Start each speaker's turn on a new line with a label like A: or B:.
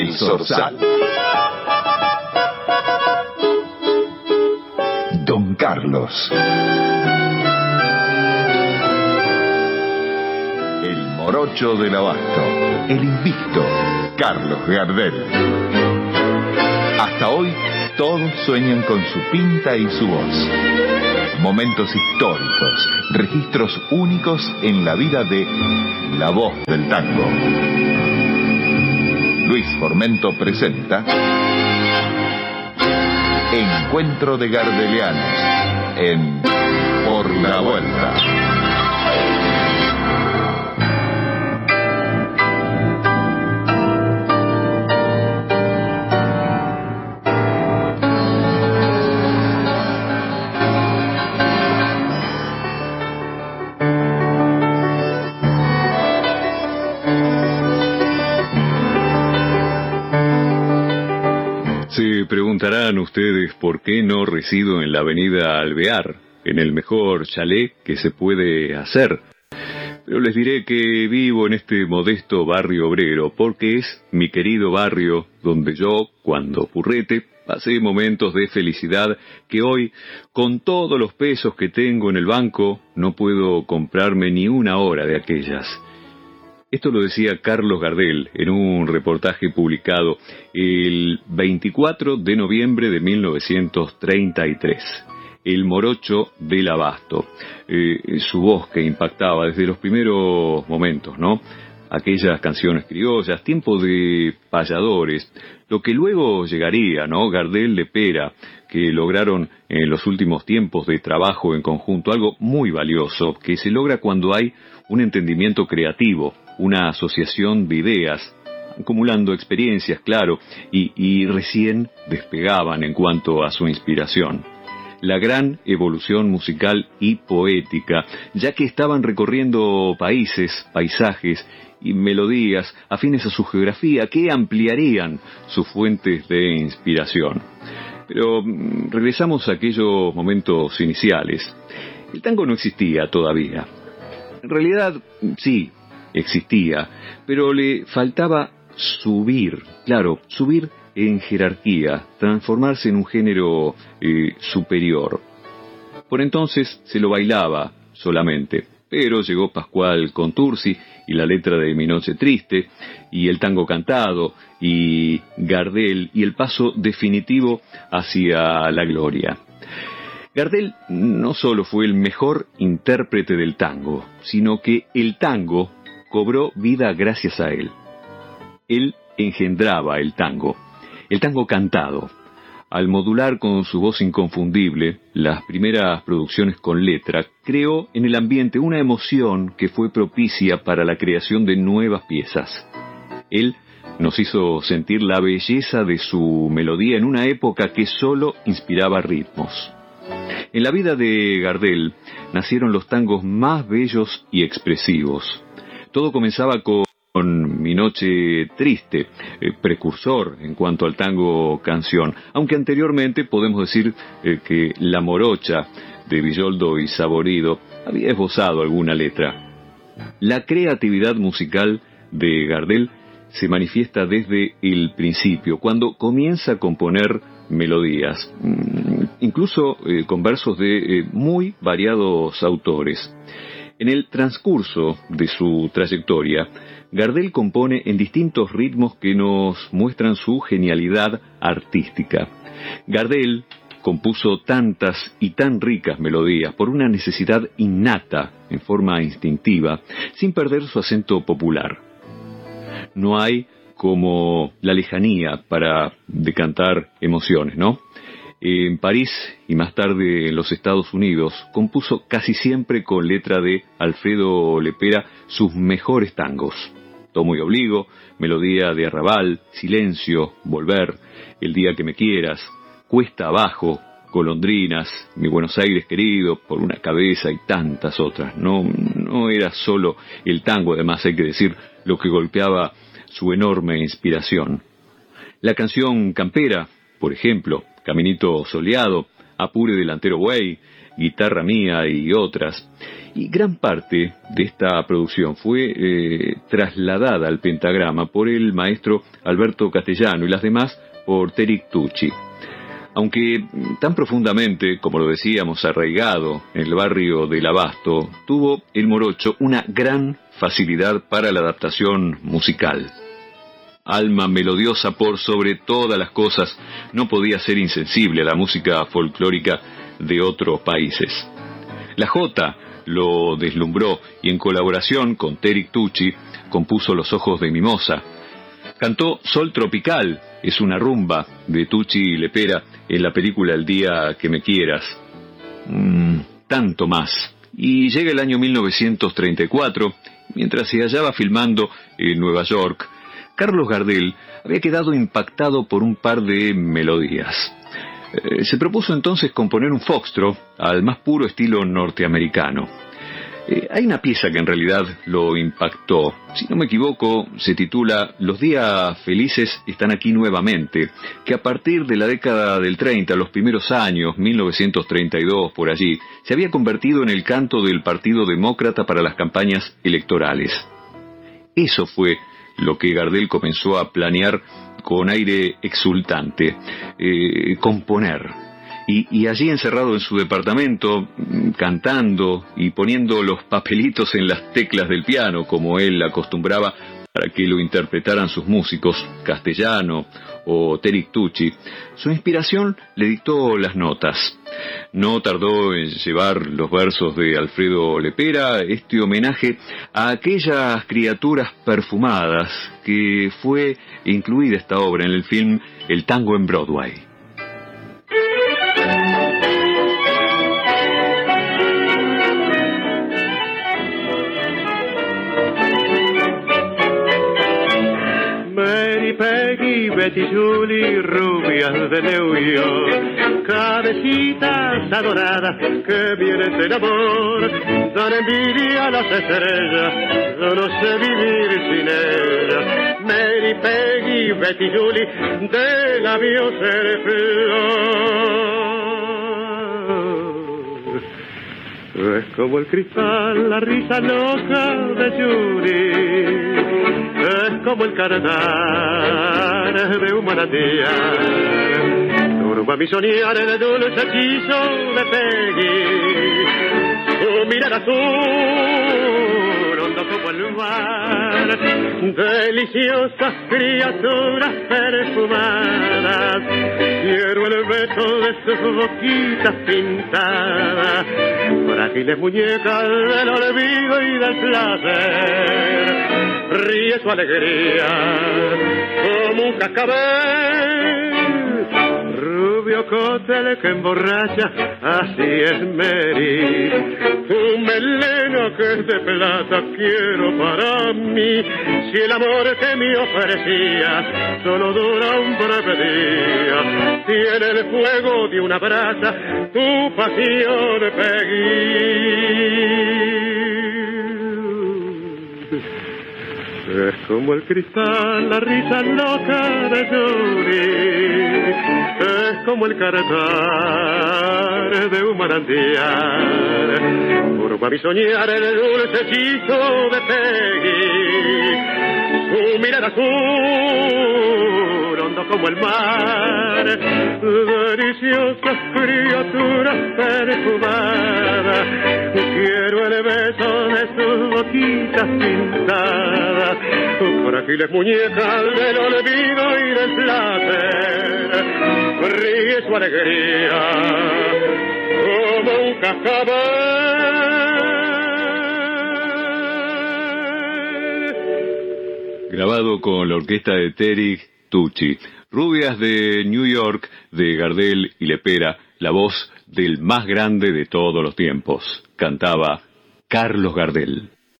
A: El Zorzal. Don Carlos. El morocho del abasto. El invicto. Carlos Gardel. Hasta hoy todos sueñan con su pinta y su voz. Momentos históricos, registros únicos en la vida de la voz del tango. Luis Formento presenta Encuentro de Gardelianos en Por la Vuelta.
B: Preguntarán ustedes por qué no resido en la avenida Alvear, en el mejor chalet que se puede hacer. Pero les diré que vivo en este modesto barrio obrero, porque es mi querido barrio donde yo, cuando purrete, pasé momentos de felicidad que hoy, con todos los pesos que tengo en el banco, no puedo comprarme ni una hora de aquellas. Esto lo decía Carlos Gardel en un reportaje publicado el 24 de noviembre de 1933. El morocho del abasto. Eh, su voz que impactaba desde los primeros momentos, ¿no? Aquellas canciones criollas, tiempo de payadores, lo que luego llegaría, ¿no? Gardel de Pera, que lograron en los últimos tiempos de trabajo en conjunto algo muy valioso, que se logra cuando hay un entendimiento creativo, una asociación de ideas, acumulando experiencias, claro, y, recién despegaban en cuanto a su inspiración la gran evolución musical y poética, ya que estaban recorriendo países, paisajes y melodías afines a su geografía que ampliarían sus fuentes de inspiración. Pero mm, regresamos a aquellos momentos iniciales. El tango no existía todavía. En realidad, sí, existía, pero le faltaba subir, claro, subir en jerarquía, transformarse en un género eh, superior. Por entonces se lo bailaba solamente, pero llegó Pascual Contursi y la letra de Mi Noche Triste, y el tango cantado, y Gardel, y el paso definitivo hacia la gloria. Gardel no solo fue el mejor intérprete del tango, sino que el tango cobró vida gracias a él. Él engendraba el tango, el tango cantado. Al modular con su voz inconfundible las primeras producciones con letra, creó en el ambiente una emoción que fue propicia para la creación de nuevas piezas. Él nos hizo sentir la belleza de su melodía en una época que sólo inspiraba ritmos. En la vida de Gardel nacieron los tangos más bellos y expresivos. Todo comenzaba con Mi Noche Triste, eh, precursor en cuanto al tango canción, aunque anteriormente podemos decir eh, que La Morocha de Villoldo y Saborido había esbozado alguna letra. La creatividad musical de Gardel se manifiesta desde el principio, cuando comienza a componer melodías, mm, incluso eh, con versos de muy variados autores. En el transcurso de su trayectoria, Gardel compone en distintos ritmos que nos muestran su genialidad artística. Gardel compuso tantas y tan ricas melodías por una necesidad innata, en forma instintiva, sin perder su acento popular. No hay como la lejanía para decantar emociones, ¿no? En París y más tarde en los Estados Unidos compuso casi siempre con letra de Alfredo Lepera sus mejores tangos. Tomo y obligo, Melodía de Arrabal, Silencio, Volver, El día que me quieras, Cuesta abajo, Golondrinas, Mi Buenos Aires querido, Por una cabeza y tantas otras. No, no era solo el tango, además hay que decir lo que golpeaba su enorme inspiración. La canción Campera, por ejemplo, Caminito Soleado, Apure Delantero Way, Guitarra Mía y otras. Y gran parte de esta producción fue eh, trasladada al pentagrama por el maestro Alberto Castellano y las demás por Terry Tucci. Aunque tan profundamente, como lo decíamos, arraigado en el barrio del Abasto, tuvo el morocho una gran facilidad para la adaptación musical. Alma melodiosa por sobre todas las cosas, no podía ser insensible a la música folclórica de otros países. La Jota lo deslumbró y en colaboración con Terry Tucci compuso Los Ojos de Mimosa. Cantó Sol Tropical, es una rumba de Tucci y Lepera en la película El día que me quieras. Mm, tanto más. Y llega el año 1934, mientras se hallaba filmando en Nueva York, Carlos Gardel había quedado impactado por un par de melodías. Eh, se propuso entonces componer un foxtro al más puro estilo norteamericano. Eh, hay una pieza que en realidad lo impactó. Si no me equivoco, se titula Los días felices están aquí nuevamente, que a partir de la década del 30, los primeros años, 1932 por allí, se había convertido en el canto del Partido Demócrata para las campañas electorales. Eso fue lo que Gardel comenzó a planear con aire exultante, eh, componer. Y, allí encerrado en su departamento, mm, cantando y poniendo los papelitos en las teclas del piano, como él acostumbraba para que lo interpretaran sus músicos, Castellano o Terry Tucci, su inspiración le dictó las notas. No tardó en llevar los versos de Alfredo Lepera, este homenaje a aquellas criaturas perfumadas que fue incluida esta obra en el film El tango en Broadway.
C: Betty Julie, rubias de New York, cabecitas adoradas que vienen del amor, dan envidia a las estrellas, yo no sé vivir sin ellas. Mary, Peggy, Betty Julie, de labios flor. Es como el cristal, la risa loca de Julie. Es como el carnaval de un manantial. Turba mi soñar el dulce hechizo de Peggy, su mirada azul, hondo como el mar, deliciosas criaturas perfumadas, quiero el beso de sus boquitas pintadas, frágiles muñecas del olvido y del placer ríe su alegría como un cascabel. Rubio cóctel que emborracha, así es Mary. Tu melena que es de plata quiero para mí. Si el amor que me ofrecías solo dura un breve día, tiene el fuego de una brasa tu pasión, Peggy. Es como el cristal, la risa loca de Yuri. Es como el cartar de un manantial. Por mi soñar el dulce hechizo de Peggy. Su mirada azul, hondo como el mar. Deliciosas criaturas perfumadas. Quiero el beso de sus boquitas pintadas frágiles muñecas del olvido y del placer, ríe su alegría como un cascabel.
B: Grabado con la orquesta de Terry Tucci, Rubias de New York de Gardel y Lepera, la voz del más grande de todos los tiempos, cantaba Carlos Gardel.